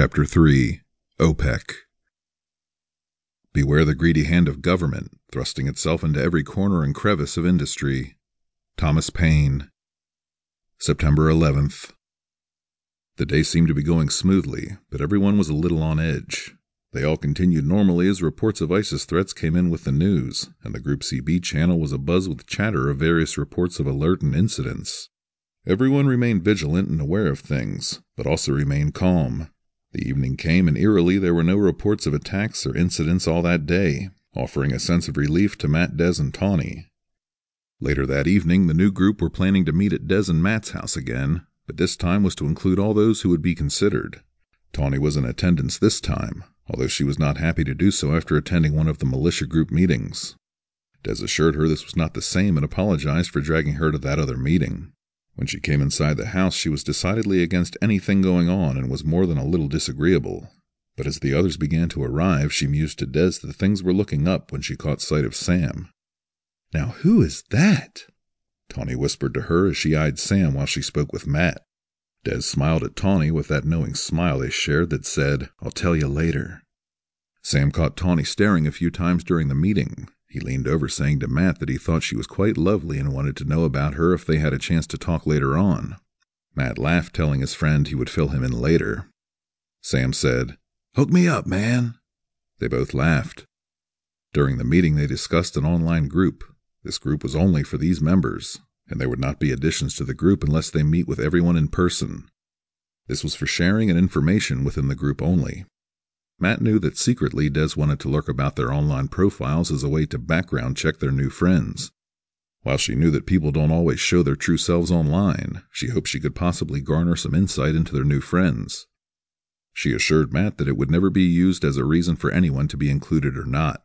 Chapter 3 OPEC Beware the greedy hand of government, thrusting itself into every corner and crevice of industry. Thomas Paine. September 11th. The day seemed to be going smoothly, but everyone was a little on edge. They all continued normally as reports of ISIS threats came in with the news, and the Group CB channel was abuzz with chatter of various reports of alert and incidents. Everyone remained vigilant and aware of things, but also remained calm. The evening came, and eerily there were no reports of attacks or incidents all that day, offering a sense of relief to Matt, Des, and Tawny. Later that evening, the new group were planning to meet at Des and Matt's house again, but this time was to include all those who would be considered. Tawny was in attendance this time, although she was not happy to do so after attending one of the militia group meetings. Des assured her this was not the same and apologized for dragging her to that other meeting. When she came inside the house, she was decidedly against anything going on and was more than a little disagreeable. But as the others began to arrive, she mused to Des that things were looking up when she caught sight of Sam. Now who is that? Tawny whispered to her as she eyed Sam while she spoke with Matt. Des smiled at Tawny with that knowing smile they shared that said, I'll tell you later. Sam caught Tawny staring a few times during the meeting, he leaned over, saying to Matt that he thought she was quite lovely and wanted to know about her if they had a chance to talk later on. Matt laughed, telling his friend he would fill him in later. Sam said, Hook me up, man. They both laughed. During the meeting, they discussed an online group. This group was only for these members, and there would not be additions to the group unless they meet with everyone in person. This was for sharing and information within the group only. Matt knew that secretly Des wanted to lurk about their online profiles as a way to background check their new friends. While she knew that people don't always show their true selves online, she hoped she could possibly garner some insight into their new friends. She assured Matt that it would never be used as a reason for anyone to be included or not.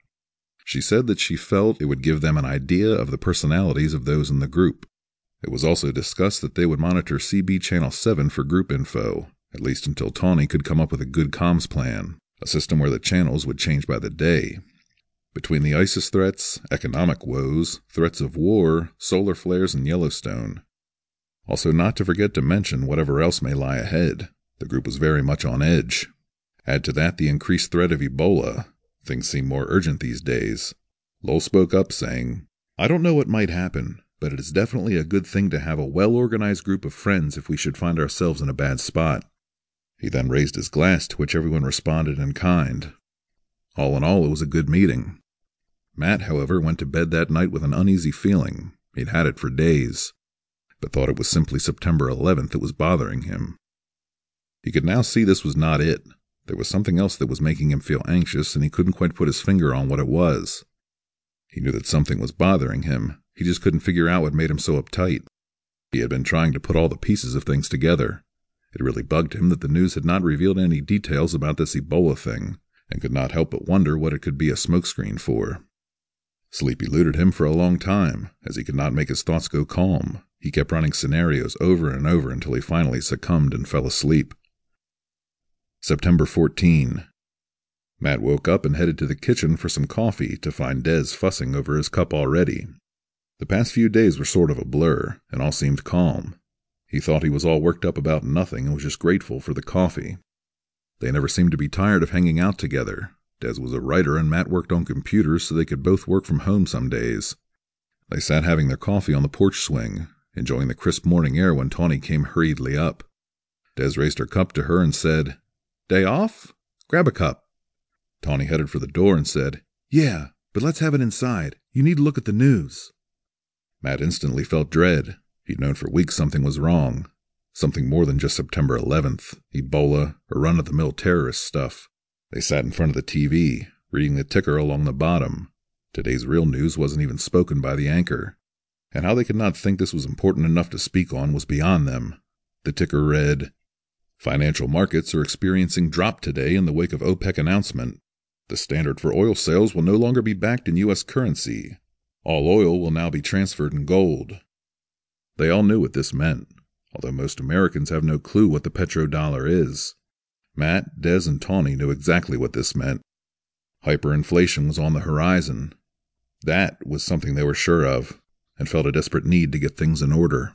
She said that she felt it would give them an idea of the personalities of those in the group. It was also discussed that they would monitor CB Channel 7 for group info, at least until Tawny could come up with a good comms plan a system where the channels would change by the day. Between the ISIS threats, economic woes, threats of war, solar flares, and Yellowstone. Also, not to forget to mention whatever else may lie ahead. The group was very much on edge. Add to that the increased threat of Ebola. Things seem more urgent these days. Lowell spoke up, saying, I don't know what might happen, but it is definitely a good thing to have a well organized group of friends if we should find ourselves in a bad spot. He then raised his glass, to which everyone responded in kind. All in all, it was a good meeting. Matt, however, went to bed that night with an uneasy feeling. He'd had it for days, but thought it was simply September 11th that was bothering him. He could now see this was not it. There was something else that was making him feel anxious, and he couldn't quite put his finger on what it was. He knew that something was bothering him. He just couldn't figure out what made him so uptight. He had been trying to put all the pieces of things together. It really bugged him that the news had not revealed any details about this Ebola thing, and could not help but wonder what it could be a smokescreen for. Sleep eluded him for a long time, as he could not make his thoughts go calm. He kept running scenarios over and over until he finally succumbed and fell asleep. September 14. Matt woke up and headed to the kitchen for some coffee to find Des fussing over his cup already. The past few days were sort of a blur, and all seemed calm, he thought he was all worked up about nothing and was just grateful for the coffee. They never seemed to be tired of hanging out together. Des was a writer and Matt worked on computers so they could both work from home some days. They sat having their coffee on the porch swing, enjoying the crisp morning air when Tawny came hurriedly up. Des raised her cup to her and said, Day off? Grab a cup. Tawny headed for the door and said, Yeah, but let's have it inside. You need to look at the news. Matt instantly felt dread. He'd known for weeks something was wrong. Something more than just September 11th, Ebola, or run of the mill terrorist stuff. They sat in front of the TV, reading the ticker along the bottom. Today's real news wasn't even spoken by the anchor. And how they could not think this was important enough to speak on was beyond them. The ticker read Financial markets are experiencing drop today in the wake of OPEC announcement. The standard for oil sales will no longer be backed in U.S. currency. All oil will now be transferred in gold. They all knew what this meant, although most Americans have no clue what the petrodollar is. Matt, Des, and Tawny knew exactly what this meant. Hyperinflation was on the horizon. That was something they were sure of, and felt a desperate need to get things in order.